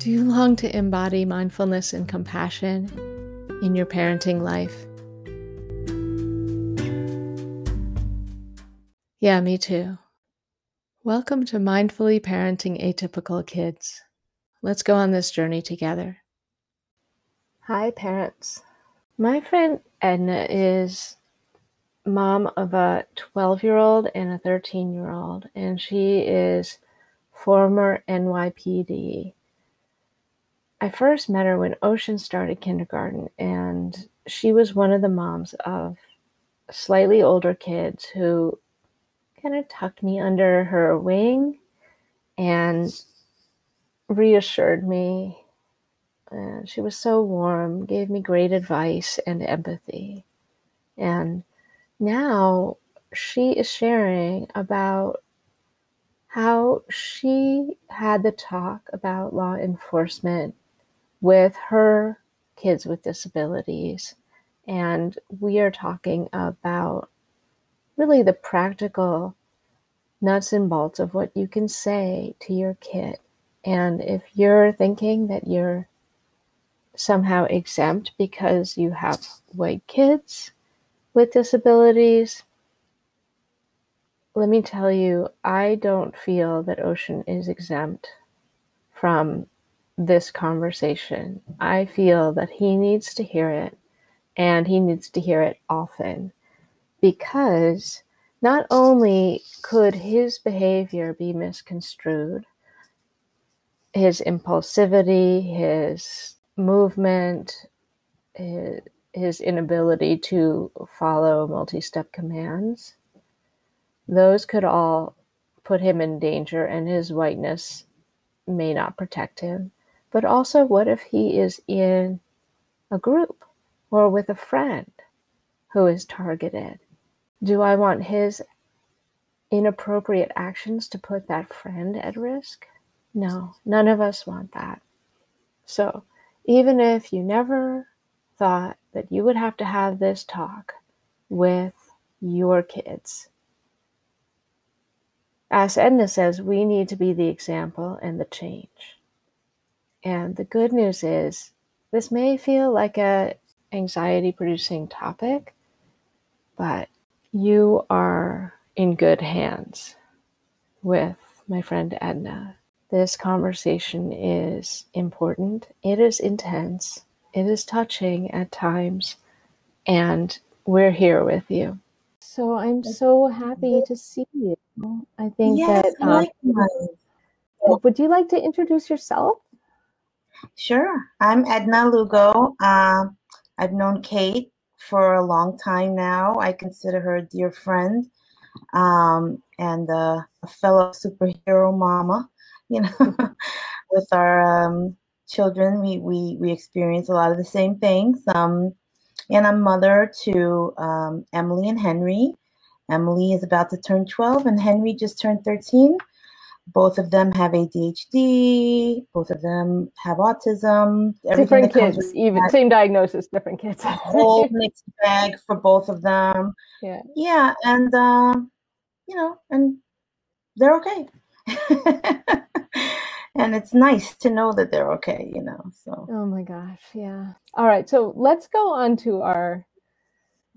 Do you long to embody mindfulness and compassion in your parenting life? Yeah, me too. Welcome to Mindfully Parenting Atypical Kids. Let's go on this journey together. Hi, parents. My friend Edna is mom of a 12 year old and a 13 year old, and she is former NYPD I first met her when Ocean started kindergarten, and she was one of the moms of slightly older kids who kind of tucked me under her wing and reassured me. Uh, she was so warm, gave me great advice and empathy. And now she is sharing about how she had the talk about law enforcement with her kids with disabilities. And we are talking about really the practical nuts and bolts of what you can say to your kid. And if you're thinking that you're somehow exempt because you have white kids with disabilities, let me tell you, I don't feel that Ocean is exempt from this conversation. I feel that he needs to hear it and he needs to hear it often because not only could his behavior be misconstrued, his impulsivity, his movement, his, his inability to follow multi step commands, those could all put him in danger, and his whiteness may not protect him. But also, what if he is in a group or with a friend who is targeted? Do I want his inappropriate actions to put that friend at risk? No, none of us want that. So, even if you never thought that you would have to have this talk with your kids, as Edna says, we need to be the example and the change. And the good news is this may feel like a anxiety producing topic, but you are in good hands with my friend Edna. This conversation is important. It is intense. It is touching at times. And we're here with you. So I'm so happy to see you. I think yes, that. Um, would you like to introduce yourself? Sure. I'm Edna Lugo. Uh, I've known Kate for a long time now. I consider her a dear friend um, and uh, a fellow superhero mama. You know, with our um, children, we, we, we experience a lot of the same things. Um, and I'm mother to um, Emily and Henry. Emily is about to turn 12, and Henry just turned 13 both of them have ADHD. Both of them have autism. Different kids, even same diagnosis, different kids. a whole mixed bag for both of them. Yeah, yeah, and uh, you know, and they're okay. and it's nice to know that they're okay. You know, so. Oh my gosh, yeah. All right, so let's go on to our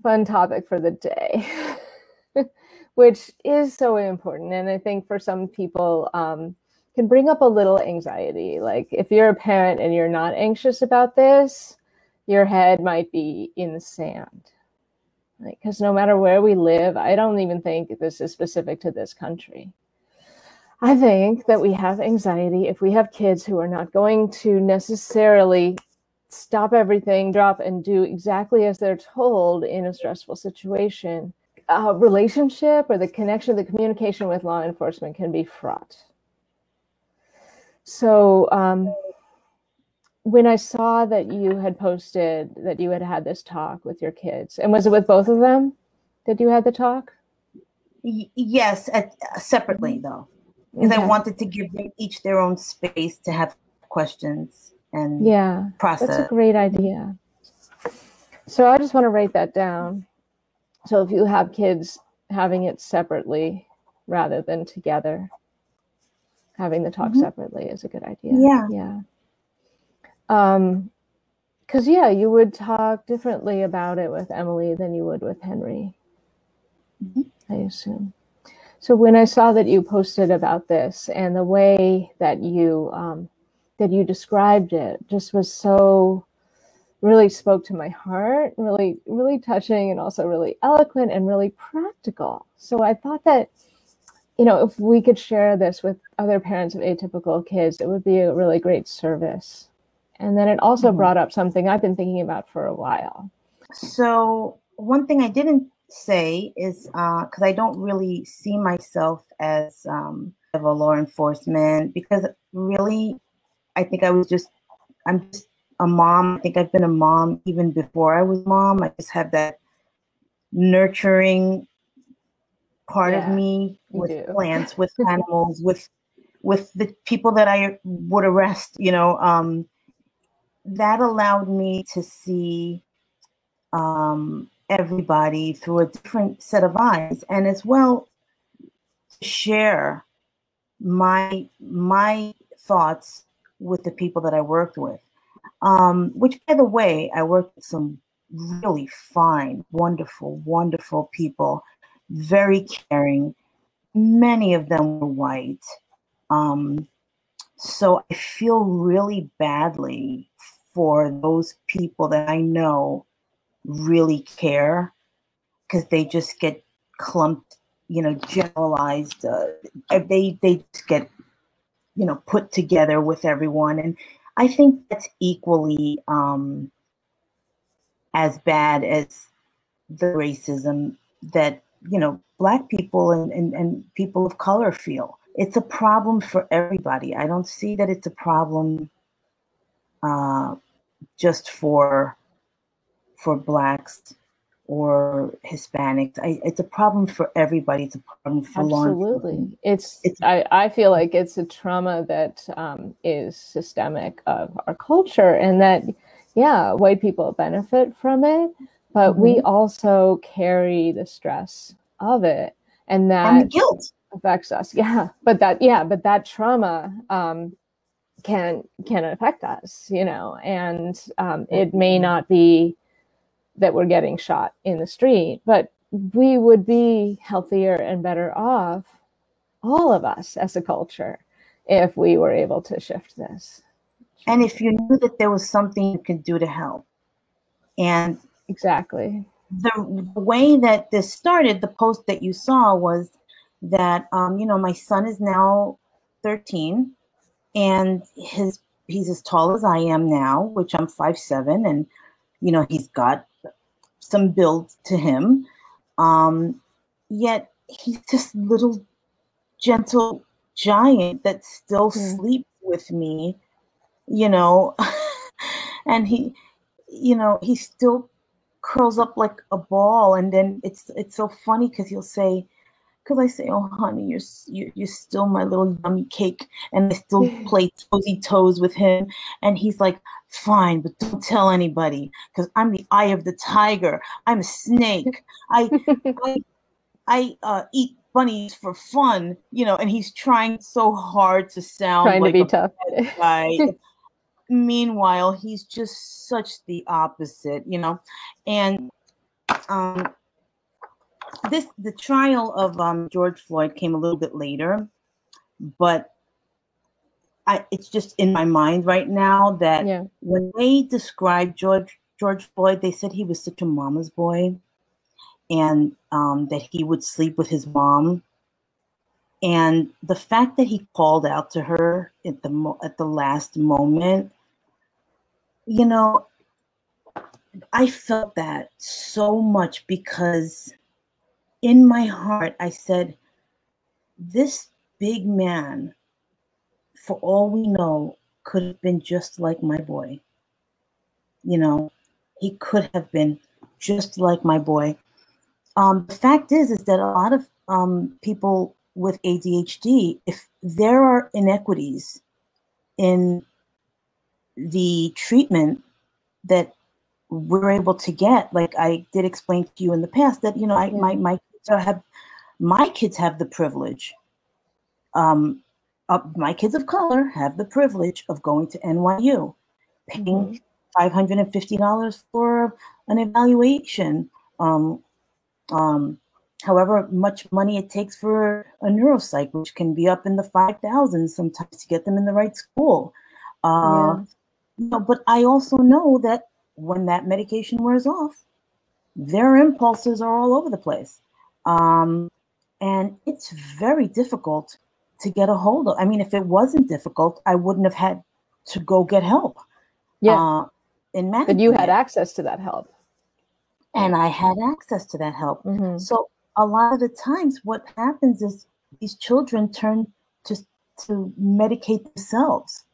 fun topic for the day. which is so important. And I think for some people, um, can bring up a little anxiety. Like if you're a parent and you're not anxious about this, your head might be in the sand. Like, because no matter where we live, I don't even think this is specific to this country. I think that we have anxiety if we have kids who are not going to necessarily stop everything, drop, and do exactly as they're told in a stressful situation uh, relationship or the connection, the communication with law enforcement can be fraught. So um, when I saw that you had posted that you had had this talk with your kids, and was it with both of them that you had the talk? Y- yes, at, uh, separately though, because okay. I wanted to give them each their own space to have questions and yeah, process. That's a great idea. So I just want to write that down. So if you have kids having it separately rather than together, having the talk mm-hmm. separately is a good idea. Yeah. Yeah. Um, because yeah, you would talk differently about it with Emily than you would with Henry. Mm-hmm. I assume. So when I saw that you posted about this and the way that you um, that you described it just was so really spoke to my heart, really, really touching and also really eloquent and really practical. So I thought that, you know, if we could share this with other parents of atypical kids, it would be a really great service. And then it also mm-hmm. brought up something I've been thinking about for a while. So, one thing I didn't say is because uh, I don't really see myself as um, a law enforcement because really, I think I was just, I'm just a mom. I think I've been a mom even before I was mom. I just have that nurturing part yeah, of me with do. plants, with animals, with with the people that I would arrest. You know, um, that allowed me to see um, everybody through a different set of eyes, and as well share my my thoughts with the people that I worked with. Um, which, by the way, I worked with some really fine, wonderful, wonderful people, very caring. Many of them were white. Um, so I feel really badly for those people that I know really care because they just get clumped, you know, generalized. Uh, they they get, you know, put together with everyone, and I think that's equally um, as bad as the racism that you know black people and, and, and people of color feel. It's a problem for everybody. I don't see that it's a problem uh, just for for blacks or Hispanics. I, it's a problem for everybody. It's a problem for absolutely. It's, it's I, I feel like it's a trauma that um, is systemic of our culture, and that yeah, white people benefit from it, but mm-hmm. we also carry the stress of it, and that and guilt affects us. Yeah, but that yeah, but that trauma. Um, can can affect us, you know, and um, it may mm-hmm. not be that we're getting shot in the street, but we would be healthier and better off, all of us as a culture, if we were able to shift this. And if you knew that there was something you could do to help. And exactly the, way that this started, the post that you saw was that, um, you know, my son is now 13 and his he's as tall as I am now, which I'm five seven, and you know he's got some build to him. Um, yet he's this little gentle giant that still mm. sleeps with me, you know, and he, you know, he still curls up like a ball. And then it's it's so funny because he'll say, because I say, "Oh, honey, you're, you're you're still my little yummy cake," and I still play toesy toes with him, and he's like, "Fine, but don't tell anybody, because I'm the eye of the tiger. I'm a snake. I I, I uh, eat bunnies for fun, you know." And he's trying so hard to sound trying like to be tough guy. Meanwhile, he's just such the opposite, you know, and um this the trial of um, George Floyd came a little bit later, but I, it's just in my mind right now that yeah. when they described George George Floyd, they said he was such a mama's boy, and um, that he would sleep with his mom. And the fact that he called out to her at the mo- at the last moment, you know, I felt that so much because in my heart, I said, This big man, for all we know, could have been just like my boy. You know, he could have been just like my boy. Um, the fact is, is that a lot of um, people with ADHD, if there are inequities in the treatment that we're able to get, like I did explain to you in the past, that you know, I, my my so have my kids have the privilege. Um, uh, my kids of color have the privilege of going to NYU. paying mm-hmm. $550 for an evaluation, um, um, however much money it takes for a neuropsych, which can be up in the 5,000 sometimes to get them in the right school. Uh, yeah. you know, but I also know that when that medication wears off, their impulses are all over the place. Um, and it's very difficult to get a hold of. I mean, if it wasn't difficult, I wouldn't have had to go get help. Yeah. Uh, in But you had access to that help. And I had access to that help. Mm-hmm. So a lot of the times what happens is these children turn to to medicate themselves.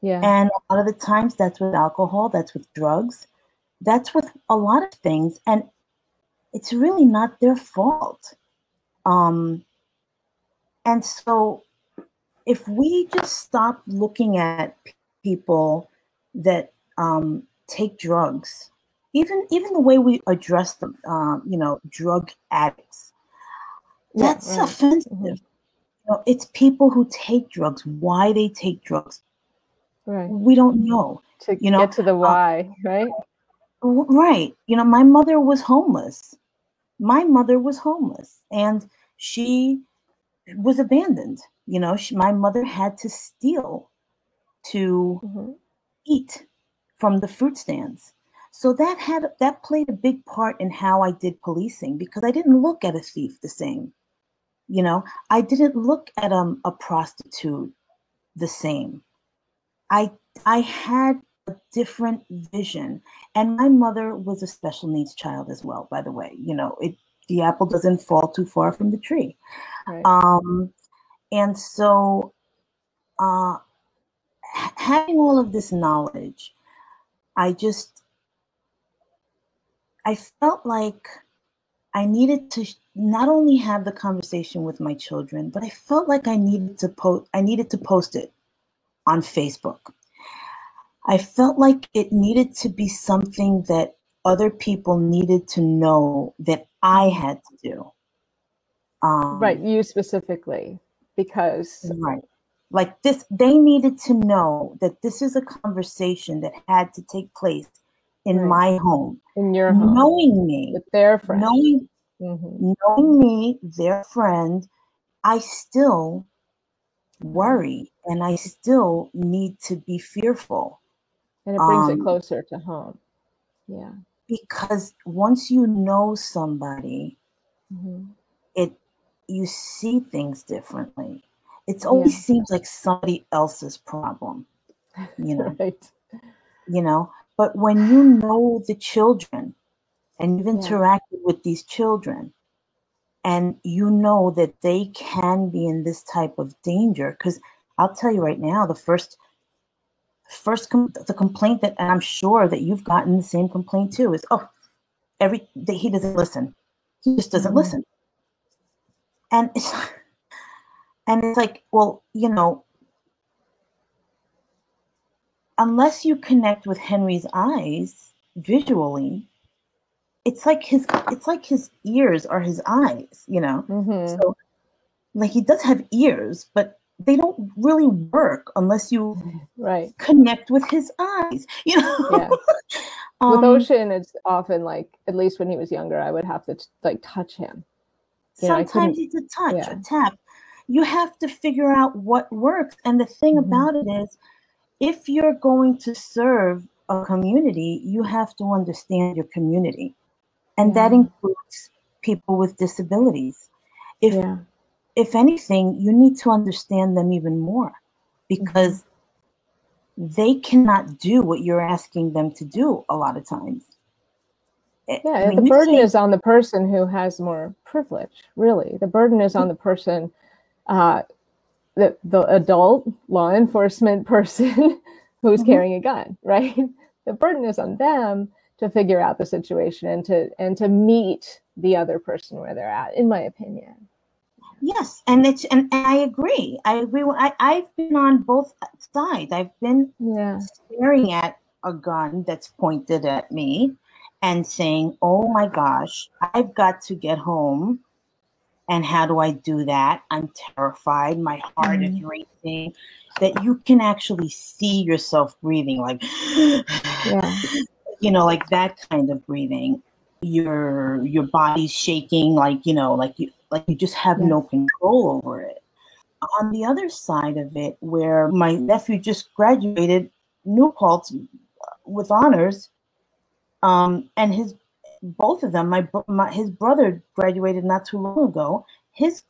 Yeah. And a lot of the times that's with alcohol, that's with drugs, that's with a lot of things. And it's really not their fault. Um, and so if we just stop looking at people that um, take drugs, even even the way we address them, uh, you know, drug addicts, that's right. offensive. Mm-hmm. You know, it's people who take drugs. Why they take drugs, right? We don't know. To you know, get to the uh, why, right? Right. You know, my mother was homeless. My mother was homeless, and she was abandoned. You know, she, my mother had to steal to mm-hmm. eat from the fruit stands. So that had that played a big part in how I did policing because I didn't look at a thief the same. You know, I didn't look at um, a prostitute the same. I I had a different vision, and my mother was a special needs child as well. By the way, you know, it the apple doesn't fall too far from the tree. Right. Um, and so, uh, having all of this knowledge, I just, I felt like I needed to not only have the conversation with my children, but I felt like I needed to post, I needed to post it on Facebook. I felt like it needed to be something that other people needed to know that I had to do. Um, right, you specifically, because right, like this, they needed to know that this is a conversation that had to take place in right. my home, in your home, knowing me, with their friend, knowing, mm-hmm. knowing me, their friend. I still worry, and I still need to be fearful, and it brings um, it closer to home. Yeah because once you know somebody, mm-hmm. it you see things differently. It always yeah. seems like somebody else's problem, you know. right. You know, but when you know the children and you've interacted yeah. with these children and you know that they can be in this type of danger because I'll tell you right now the first first com- the complaint that and i'm sure that you've gotten the same complaint too is oh every that he doesn't listen he just doesn't mm-hmm. listen and it's and it's like well you know unless you connect with henry's eyes visually it's like his it's like his ears are his eyes you know mm-hmm. so like he does have ears but they don't really work unless you right. connect with his eyes you know? Yeah. um, with ocean it's often like at least when he was younger i would have to like touch him. You sometimes it's a touch yeah. a tap. You have to figure out what works and the thing mm-hmm. about it is if you're going to serve a community you have to understand your community and that includes people with disabilities. If yeah if anything, you need to understand them even more because mm-hmm. they cannot do what you're asking them to do a lot of times. Eh, yeah, the burden is on the person who has more privilege, really. The burden is on the person, uh, the, the adult law enforcement person who's mm-hmm. carrying a gun, right? The burden is on them to figure out the situation and to and to meet the other person where they're at, in my opinion. Yes, and it's and, and I agree. I agree. I I've been on both sides. I've been yeah. staring at a gun that's pointed at me and saying, "Oh my gosh, I've got to get home And how do I do that? I'm terrified. My heart mm-hmm. is racing. That you can actually see yourself breathing, like, yeah. you know, like that kind of breathing. Your your body's shaking, like you know, like you like you just have yeah. no control over it. On the other side of it, where my nephew just graduated New Paltz with honors, um, and his both of them, my, my his brother graduated not too long ago. His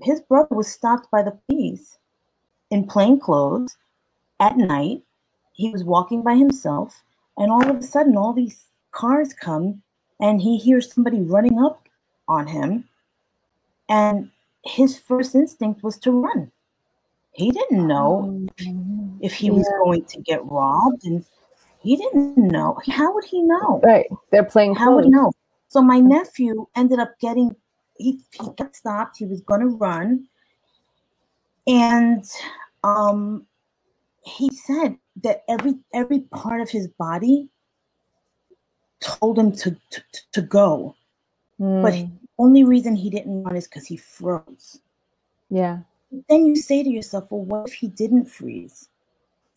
his brother was stopped by the police in plain clothes at night. He was walking by himself, and all of a sudden, all these cars come, and he hears somebody running up on him, and his first instinct was to run. He didn't know oh, if he was going to get robbed, and he didn't know. How would he know? Right. They're playing. How would he know? So my nephew ended up getting. He, he got stopped. He was going to run, and um, he said that every every part of his body told him to to, to go, mm. but the only reason he didn't run is because he froze. Yeah. Then you say to yourself, well, what if he didn't freeze?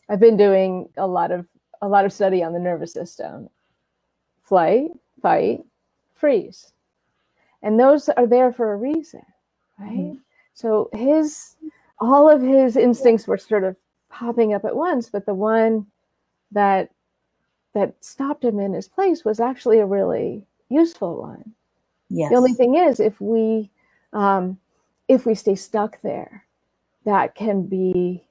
I've been doing a lot of a lot of study on the nervous system flight, fight, freeze. And those are there for a reason, right? Mm-hmm. So his all of his instincts were sort of popping up at once, but the one that that stopped him in his place was actually a really useful one. Yes. The only thing is, if we um, if we stay stuck there, that can be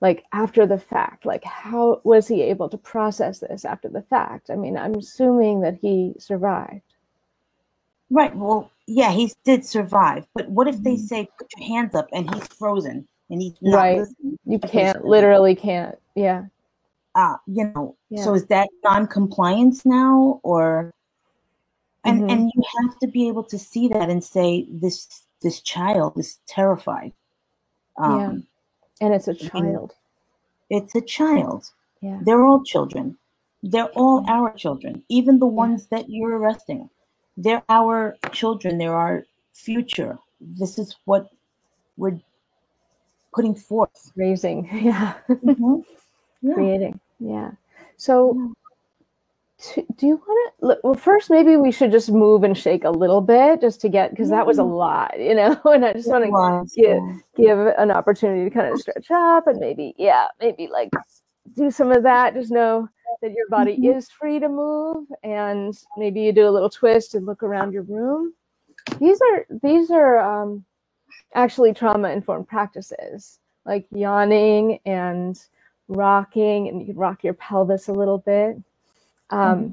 like after the fact like how was he able to process this after the fact i mean i'm assuming that he survived right well yeah he did survive but what if they mm-hmm. say put your hands up and he's frozen and he's right listening? you can't literally can't yeah uh you know yeah. so is that non-compliance now or and mm-hmm. and you have to be able to see that and say this this child is terrified um and it's a child. It's a child. Yeah. They're all children. They're all our children, even the ones yeah. that you're arresting. They're our children. They're our future. This is what we're putting forth. Raising. Yeah. Mm-hmm. yeah. Creating. Yeah. So do you want to well first maybe we should just move and shake a little bit just to get because that was a lot you know and i just want to give give an opportunity to kind of stretch up and maybe yeah maybe like do some of that. Just know that your body mm-hmm. is free to move and maybe you do a little twist and look around your room. These are these are um, actually trauma informed practices like yawning and rocking and you can rock your pelvis a little bit um, mm-hmm.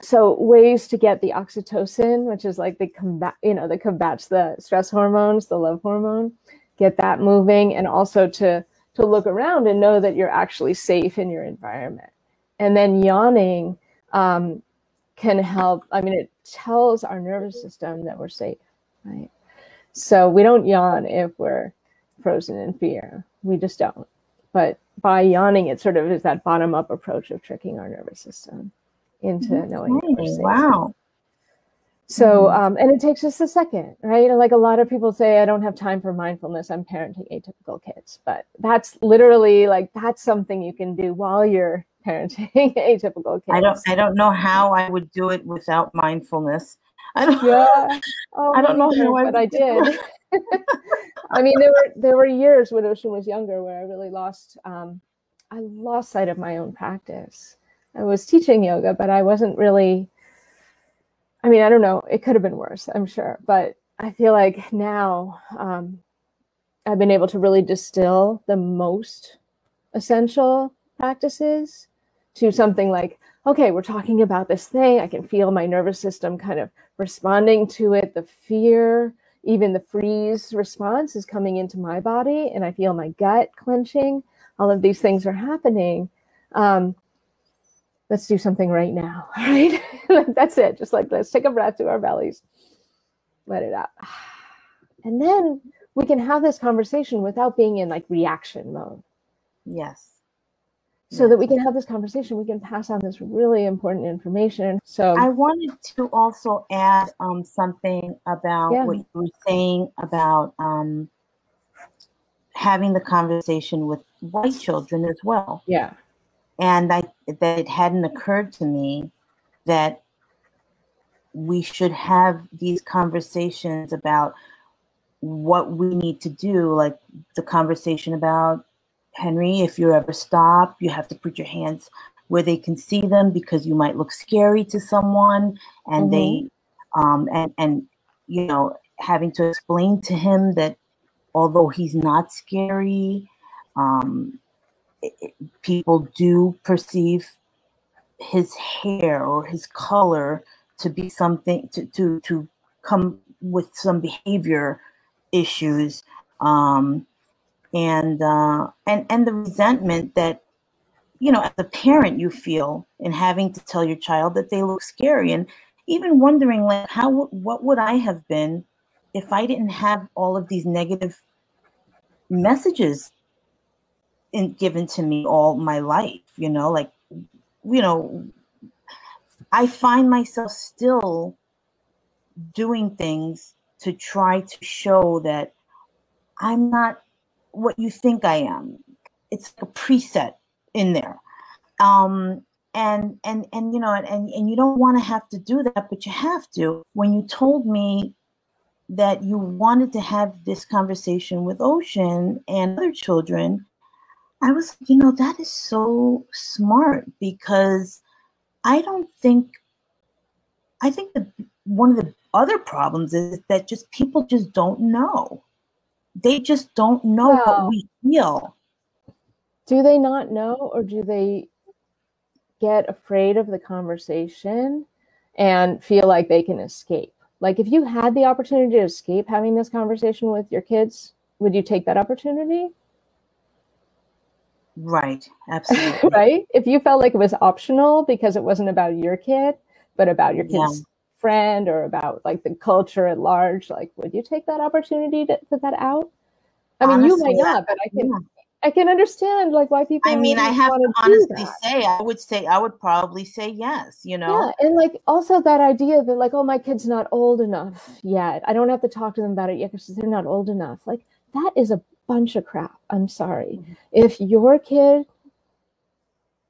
So ways to get the oxytocin, which is like the combat, you know, that combats the stress hormones, the love hormone, get that moving, and also to to look around and know that you're actually safe in your environment. And then yawning um, can help. I mean, it tells our nervous system that we're safe, right? So we don't yawn if we're frozen in fear. We just don't. But by yawning, it sort of is that bottom up approach of tricking our nervous system into That's knowing Wow. So, mm-hmm. um, and it takes just a second, right? Like a lot of people say, I don't have time for mindfulness. I'm parenting atypical kids, but that's literally like that's something you can do while you're parenting atypical kids. I don't, I don't know how I would do it without mindfulness. I don't, yeah. oh, I don't know how I, but I did. I mean, there were there were years when Ocean was younger where I really lost um, I lost sight of my own practice. I was teaching yoga, but I wasn't really. I mean, I don't know. It could have been worse, I'm sure, but I feel like now um, I've been able to really distill the most essential practices to something like okay, we're talking about this thing. I can feel my nervous system kind of responding to it, the fear, even the freeze response is coming into my body and I feel my gut clenching. All of these things are happening. Um, let's do something right now, right? That's it. Just like let's take a breath to our bellies, let it out. And then we can have this conversation without being in like reaction mode. Yes. So that we can have this conversation we can pass on this really important information. So i wanted to also add um, something about yeah. what you were saying about um, having the conversation with white children as well. Yeah. And i that it hadn't occurred to me that we should have these conversations about what we need to do like the conversation about Henry, if you ever stop, you have to put your hands where they can see them because you might look scary to someone and mm-hmm. they um and and you know having to explain to him that although he's not scary um it, it, people do perceive his hair or his color to be something to to to come with some behavior issues um and uh, and and the resentment that you know as a parent you feel in having to tell your child that they look scary and even wondering like how what would I have been if I didn't have all of these negative messages in, given to me all my life you know? Like you know I find myself still doing things to try to show that I'm not what you think I am. It's a preset in there. Um, and and and you know and and you don't want to have to do that but you have to when you told me that you wanted to have this conversation with ocean and other children i was you know that is so smart because i don't think i think that one of the other problems is that just people just don't know they just don't know what we feel. Do they not know, or do they get afraid of the conversation and feel like they can escape? Like, if you had the opportunity to escape having this conversation with your kids, would you take that opportunity? Right, absolutely. right? If you felt like it was optional because it wasn't about your kid, but about your kid's friend or about like the culture at large like would you take that opportunity to put that out? I mean Honestly, you might not but i can yeah. i can understand like why people i mean i have to honestly say i would say i would probably say yes you know? Yeah and like also that idea that like oh my kid's not old enough yet. I don't have to talk to them about it yet because they're not old enough. Like that is a bunch of crap i'm sorry. Mm-hmm. if your kid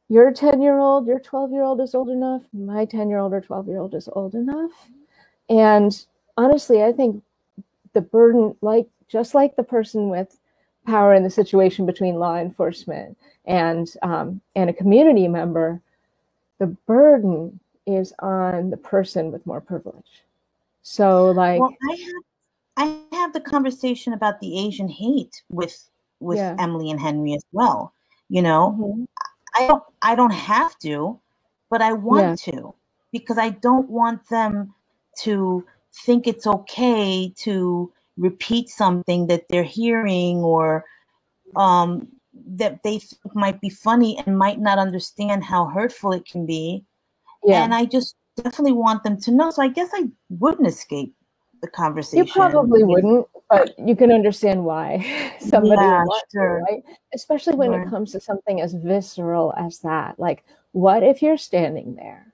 your 10 year old, your 12 year old is old enough, my 10 year old or 12 year old is old enough. And honestly, I think the burden, like just like the person with power in the situation between law enforcement and um, and a community member, the burden is on the person with more privilege. So, like, well, I have I have the conversation about the Asian hate with with yeah. Emily and Henry as well. You know, mm-hmm. I don't I don't have to, but I want yeah. to because I don't want them to think it's okay to repeat something that they're hearing or um, that they think might be funny and might not understand how hurtful it can be. Yeah. And I just definitely want them to know. So I guess I wouldn't escape the conversation. You probably wouldn't, but you can understand why somebody yeah, would sure. to, right? Especially when it comes to something as visceral as that. Like, what if you're standing there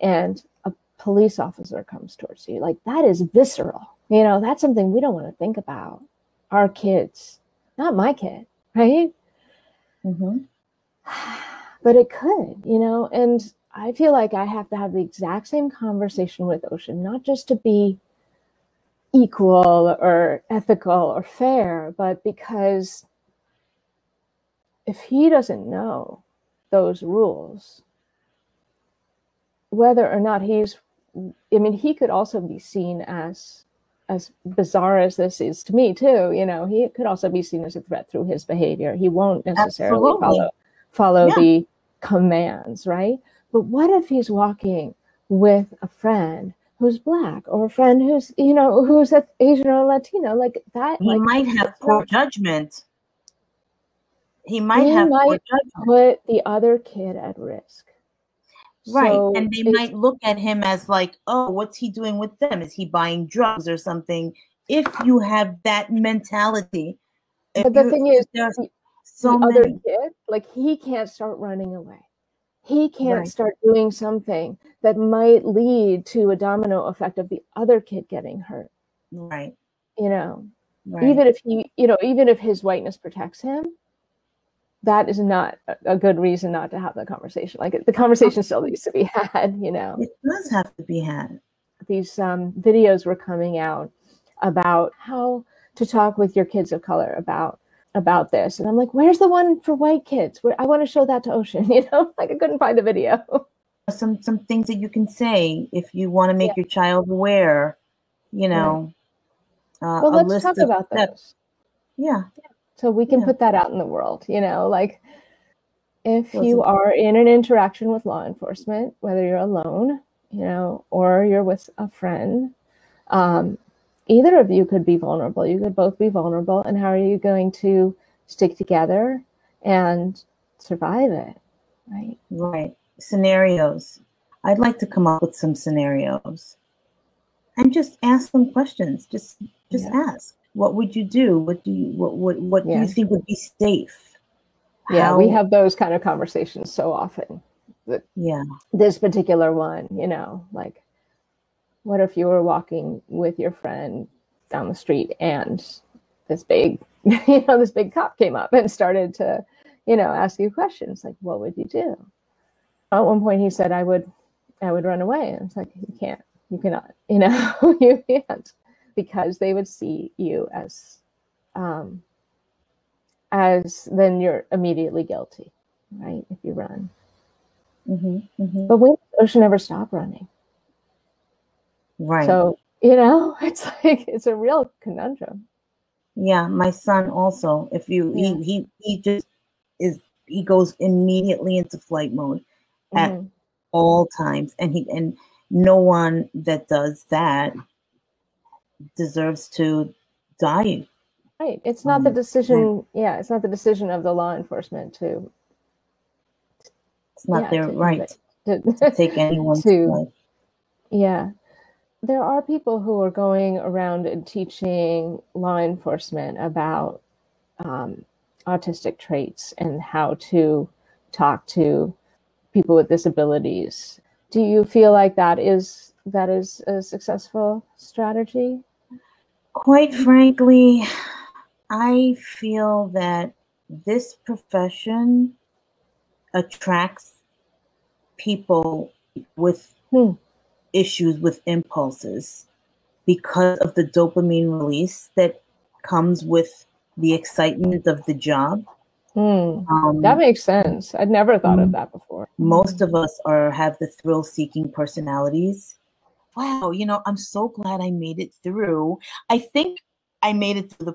and a police officer comes towards you? Like, that is visceral. You know, that's something we don't want to think about. Our kids, not my kid, right? Mm-hmm. But it could, you know, and I feel like I have to have the exact same conversation with Ocean, not just to be equal or ethical or fair, but because if he doesn't know those rules, whether or not he's, I mean, he could also be seen as, as bizarre as this is to me too. You know, he could also be seen as a threat through his behavior. He won't necessarily Absolutely. follow follow yeah. the commands, right? But what if he's walking with a friend who's black or a friend who's you know who's Asian or Latino like that. He like, might have poor judgment. He might he have might put the other kid at risk. Right, so and they might look at him as like, oh, what's he doing with them? Is he buying drugs or something? If you have that mentality, but the thing is, So the other many. kid, like he can't start running away. He can't Right. start doing something that might lead to a domino effect of the other kid getting hurt. Right. You know, Right. even if he, you know, even if his whiteness protects him, that is not a- good reason not to have the conversation. Like the conversation still needs to be had. You know, it does have to be had. these um, videos were coming out about how to talk with your kids of color about about this and i'm like where's the one for white kids Where, i want to show that to ocean you know like i couldn't find the video Some some things that you can say if you want to make your child aware. You know. Uh, well let's talk about steps. those Yeah. so we can Yeah. put that out in the world you know like if you are in an interaction with law enforcement whether you're alone you know or you're with a friend um, either of you could be vulnerable you could both be vulnerable and how are you going to stick together and survive it right Right. Scenarios. I'd like to come up with some scenarios. And just ask them questions. Just just Yeah. ask. What would you do? What do you what what, what do you think would be safe? yeah we have those kind of conversations so often yeah. this particular one you know like what if you were walking with your friend down the street and this big you know this big cop came up and started to you know ask you questions like what would you do? At one point he said i would i would run away. And it's like you can't you cannot you know you can't. Because they would see you as um as then you're immediately guilty right if you run. Mm-hmm, mm-hmm. but we should never stop running Right. So, you know, it's like it's a real conundrum. Yeah, my son also. If you Yeah. he he he just is he goes immediately into flight mode at Mhm. all times, and he and no one that does that deserves to die. Right. It's not the Mhm. decision. Yeah, it's not the decision of the law enforcement to It's not Yeah, their to- right to, to take anyone's to- life. Yeah. There are people who are going around and teaching law enforcement about um, autistic traits and how to talk to people with disabilities. Do you feel like that is that is a successful strategy? Quite frankly, I feel that this profession attracts people with Hmm. Issues with impulses because of the dopamine release that comes with the excitement of the job. Hmm. Um, That makes sense. I'd never thought of Mm. that before. most of us are have the thrill seeking personalities wow you know i'm so glad i made it through i think i made it to the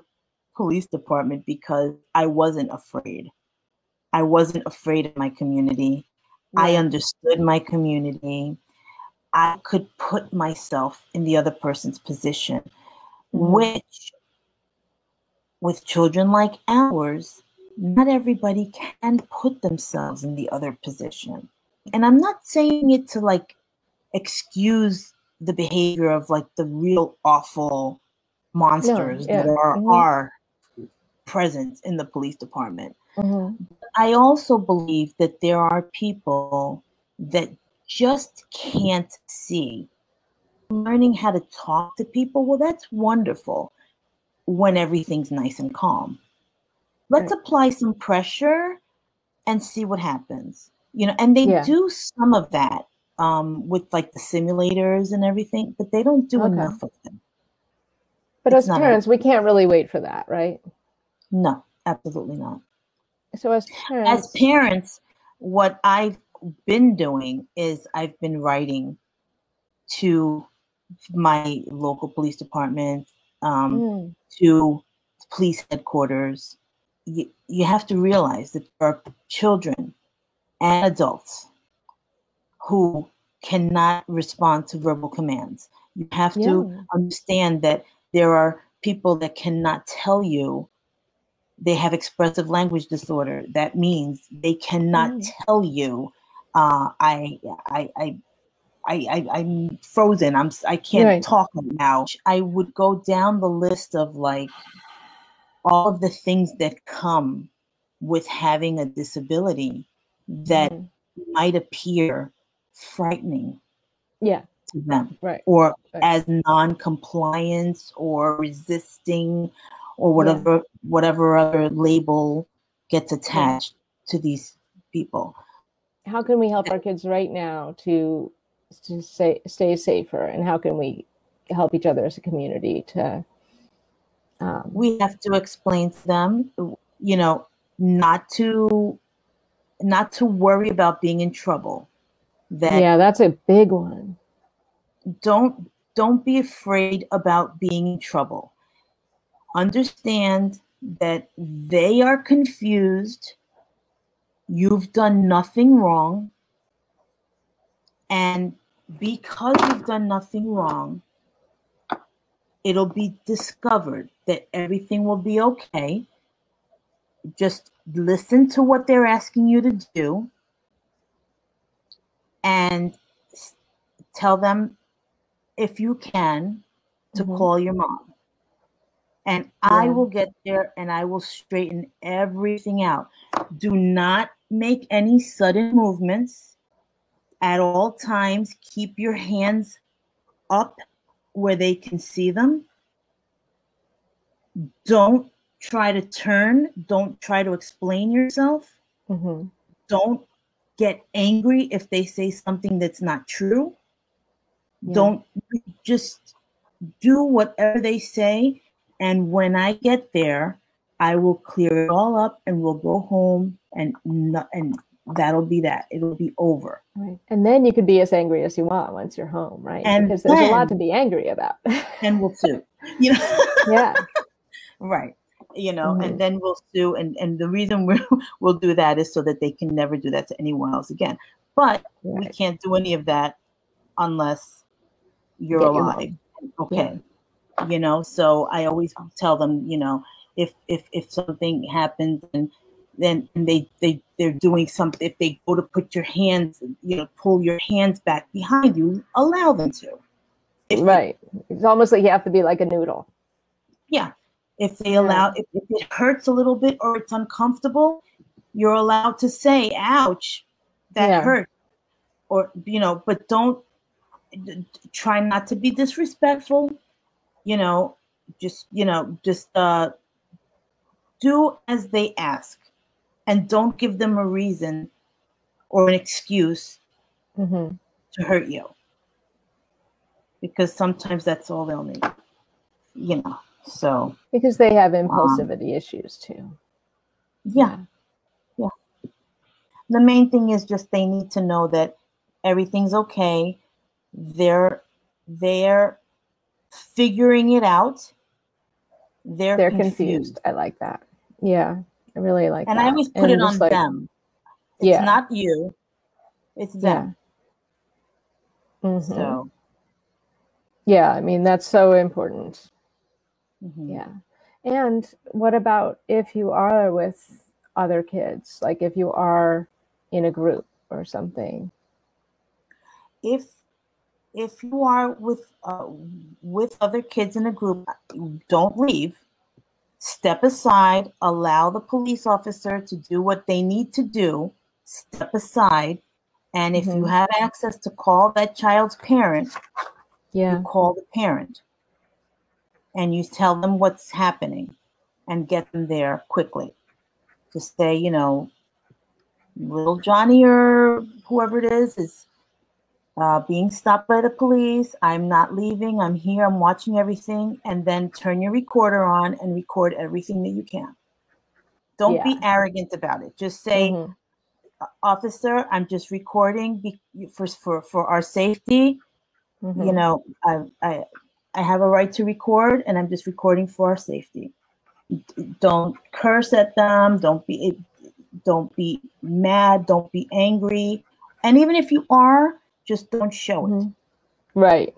police department because i wasn't afraid i wasn't afraid of my community i understood my community i could put myself in the other person's position Mhm. which with children like ours not everybody can put themselves in the other position and i'm not saying it to like excuse the behavior of like the real awful monsters that yeah, are mhm. are present in the police department Mhm. I also believe that there are people that just can't see. Learning how to talk to people, well, that's wonderful when everything's nice and calm. Let's Right. apply some pressure and see what happens. You know, and they Yeah. do some of that um, with like the simulators and everything, but they don't do Okay. enough of them. But It's as parents, we can't really wait for that, right? No, absolutely not. So as parents, as parents, what I've been doing is I've been writing to my local police department, um, Mm, to police headquarters. You, you have to realize that there are children and adults who cannot respond to verbal commands. You have to understand that there are people that cannot tell you they have expressive language disorder. That means they cannot Mm. tell you, uh, I, I, I, I, I, I'm frozen. I'm, I can't Right. talk right now. I would go down the list of like all of the things that come with having a disability that mm-hmm. might appear frightening yeah to them right or right. as non-compliance or resisting or whatever yeah. whatever other label gets attached yeah. to these people how can we help our kids right now to to say, stay safer? And how can we help each other as a community to um, we have to explain to them you know not to not to worry about being in trouble. That yeah that's a big one. Don't don't be afraid about being in trouble. Understand that they are confused you've done nothing wrong and because you've done nothing wrong it'll be discovered that everything will be okay just listen to what they're asking you to do and tell them if you can to mm-hmm. call your mom and yeah. i will get there and i will straighten everything out do not make any sudden movements at all times keep your hands up where they can see them don't try to turn. Don't try to explain yourself. Mm-hmm. Don't get angry if they say something that's not true. Yeah. Don't just do whatever they say. And when I get there, I will clear it all up and we'll go home and not, and that'll be that. It'll be over. Right. And then you can be as angry as you want once you're home, right? And because there's a lot to be angry about. and we'll sue. You know? yeah. Right you know, mm-hmm. and then we'll sue. And, and the reason we we'll do that is so that they can never do that to anyone else again. But right. we can't do any of that unless you're Get alive. okay. Yeah. You know, so I always tell them, you know, if if if something happens and then they they they're doing something if they go to put your hands you know pull your hands back behind you allow them to if right it's almost like you have to be like a noodle yeah if they allow, if, if it hurts a little bit or it's uncomfortable, you're allowed to say, ouch, that yeah. hurt. Or, you know, but don't try not to be disrespectful. You know, just, you know, just uh, do as they ask and don't give them a reason or an excuse mm-hmm. to hurt you. Because sometimes that's all they'll need, you know. So because they have impulsivity um, issues too. Yeah. Yeah. The main thing is just they need to know that everything's okay. They're they're figuring it out. They're, they're confused. confused. I like that. Yeah. I really like and that. I always put and it on like, them. It's yeah. not you. It's them. Yeah. Mm-hmm. So yeah, I mean that's so important. Mm-hmm. Yeah. And what about if you are with other kids, like if you are in a group or something? If if you are with uh, with other kids in a group, don't leave. Step aside. Allow the police officer to do what they need to do. Step aside, and if mm-hmm. you have access to call that child's parent, yeah, call the parent and you tell them what's happening and get them there quickly. To say, you know, little Johnny or whoever it is is uh, being stopped by the police. I'm not leaving. I'm here. I'm watching everything. And then turn your recorder on and record everything that you can. Don't yeah. be arrogant about it. Just say, mm-hmm. officer, I'm just recording for, for, for our safety. Mm-hmm. You know, I, I, I have a right to record and I'm just recording for our safety. Don't curse at them. Don't be don't be mad. Don't be angry. And even if you are, just don't show mm-hmm. it. Right.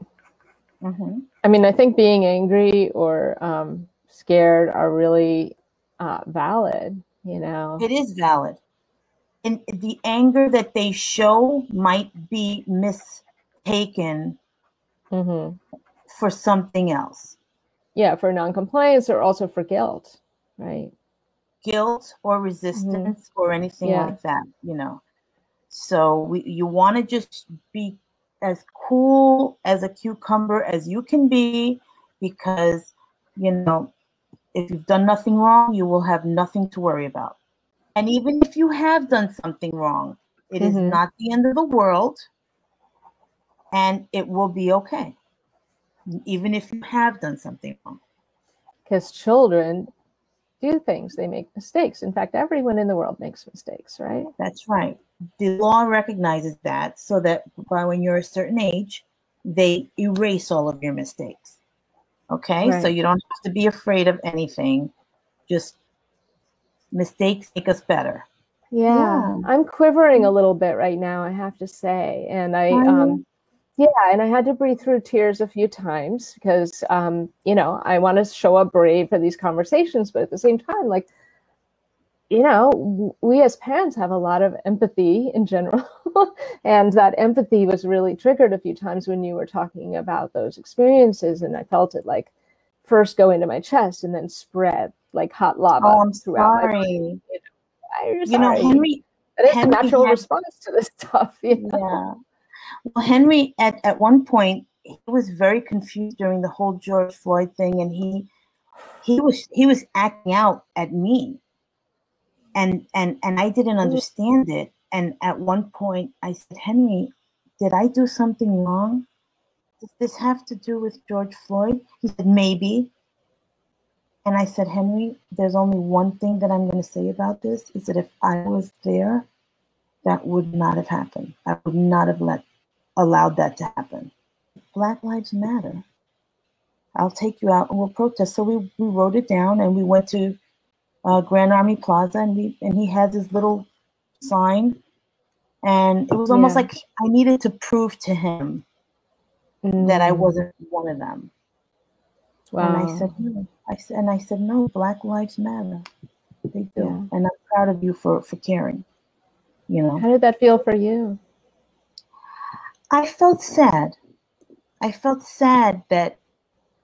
Mm-hmm. I mean, I think being angry or um, scared are really uh, valid. You know, it is valid. And the anger that they show might be mistaken mm-hmm for something else. Yeah, for non-compliance or also for guilt, right? guilt or Mm-hmm. resistance or anything Yeah. like that, you know. So we, you want to just be as cool as a cucumber as you can be because, you know, if you've done nothing wrong, you will have nothing to worry about. And even if you have done something wrong, it is Mhm. not the end of the world and it will be okay. Even if you have done something wrong. Because children do things, they make mistakes. In fact, everyone in the world makes mistakes, right? That's right. The law recognizes that so that by when you're a certain age, they erase all of your mistakes. Okay? So you don't have to be afraid of anything. Just mistakes make us better. Yeah, Yeah. I'm quivering a little bit right now, I have to say. And I, um, yeah, and I had to breathe through tears a few times because, um, you know, I want to show up brave for these conversations, but at the same time, like, you know, we as parents have a lot of empathy in general. and that empathy was really triggered a few times when you were talking about those experiences. And I felt it like first go into my chest and then spread like hot lava Oh, I'm throughout my sorry. I'm You know, sorry. Henry It is a natural had- response to this stuff. You know? Yeah. Well, Henry, at, at one point, he was very confused during the whole George Floyd thing, and he he was he was acting out at me, and and and I didn't mm. understand it. And at one point, I said, Henry, did I do something wrong? Does this have to do with George Floyd? He said, maybe. And I said, Henry, there's only one thing that I'm going to say about this is that if I was there, that would not have happened. I would not have let allowed that to happen. Black Lives Matter. I'll take you out and we'll protest. So we, we wrote it down and we went to uh, Grand Army Plaza and we and he has his little sign. And it was almost Yeah. like I needed to prove to him that I Mm, wasn't one of them. Wow. And I said, no. I said, and I said, no, Black Lives Matter. They do. Yeah. And I'm proud of you for, for caring. You know. How did that feel for you? I felt sad. I felt sad that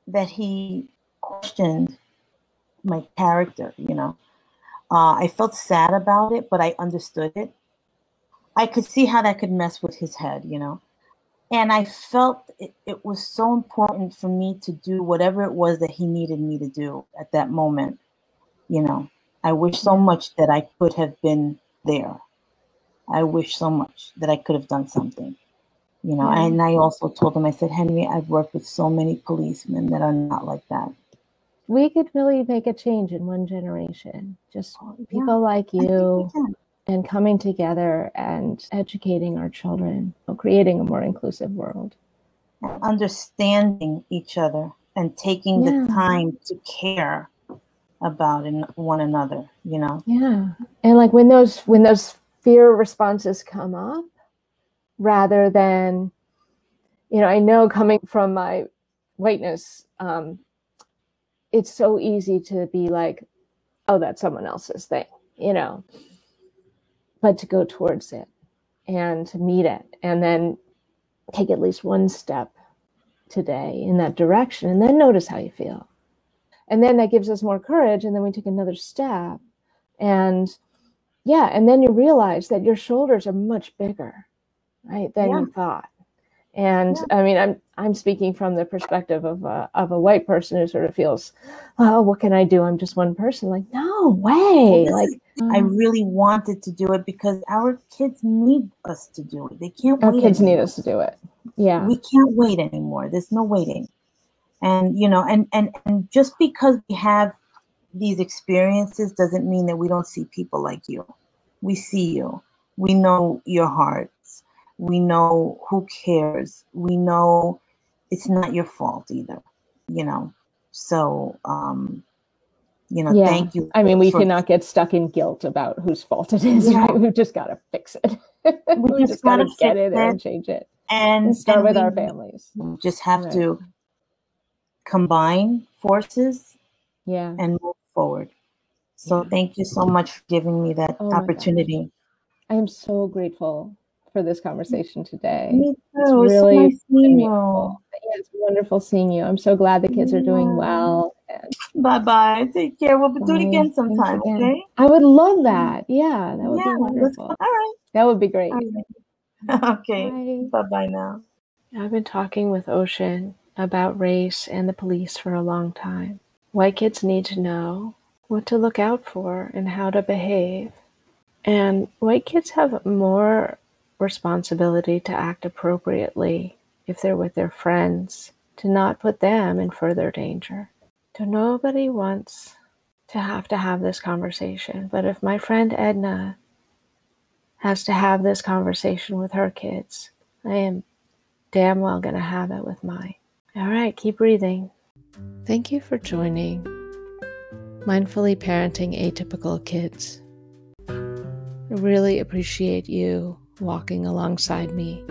that he questioned my character, you know. Uh, I felt sad about it, but I understood it. I could see how that could mess with his head, you know. And I felt it, it was so important for me to do whatever it was that he needed me to do at that moment, you know. I wish so much that I could have been there. I wish so much that I could have done something you know and i also told him i said henry i've worked with so many policemen that are not like that We could really make a change in one generation. Just Yeah, people like think we you and coming together and educating our children, creating a more inclusive world. And understanding each other and taking Yeah. the time to care about in, one another you know Yeah. And like when those when those fear responses come up, rather than, you know, I know coming from my whiteness, um, it's so easy to be like, oh, that's someone else's thing, you know. But to go towards it and to meet it and then take at least one step today in that direction and then notice how you feel. And then that gives us more courage. And then we take another step. And yeah, and then you realize that your shoulders are much bigger, right, than Yeah. you thought. And I mean, I'm I'm speaking from the perspective of a, of a white person who sort of feels, oh, what can I do? I'm just one person. Like, no way. Like, i mm. really wanted to do it because our kids need us to do it they can't wait. our kids need us to do it. Yeah. we can't wait anymore there's no waiting and you know and and and just because we have these experiences doesn't mean that we don't see people like you we see you we know your hearts we know who cares we know it's not your fault either you know so um you know Yeah. thank you I mean, we for- cannot get stuck in guilt about whose fault it is, Yeah. right? We've just got to fix it. we just just got to get it and change it and, and start and with our families. just have Right. to combine forces Yeah. and move forward. So Yeah. thank you so much for giving me that Oh opportunity. I am so grateful for this conversation today. Me too. It's It's really so nice seeing you. meaningful. Yeah, it's wonderful seeing you. I'm so glad the kids are doing well Bye bye. Take care. We'll do it again sometime, again. okay? I would love that. Yeah, that would yeah, be wonderful. All right. That would be great. Okay. Bye bye now. I've been talking with Ocean about race and the police for a long time. White kids need to know what to look out for and how to behave. And white kids have more responsibility to act appropriately if they're with their friends, to not put them in further danger. So nobody wants to have to have this conversation. But if my friend Edna has to have this conversation with her kids, I am damn well going to have it with mine. All right, keep breathing. Thank you for joining Mindfully Parenting Atypical Kids. I really appreciate you walking alongside me.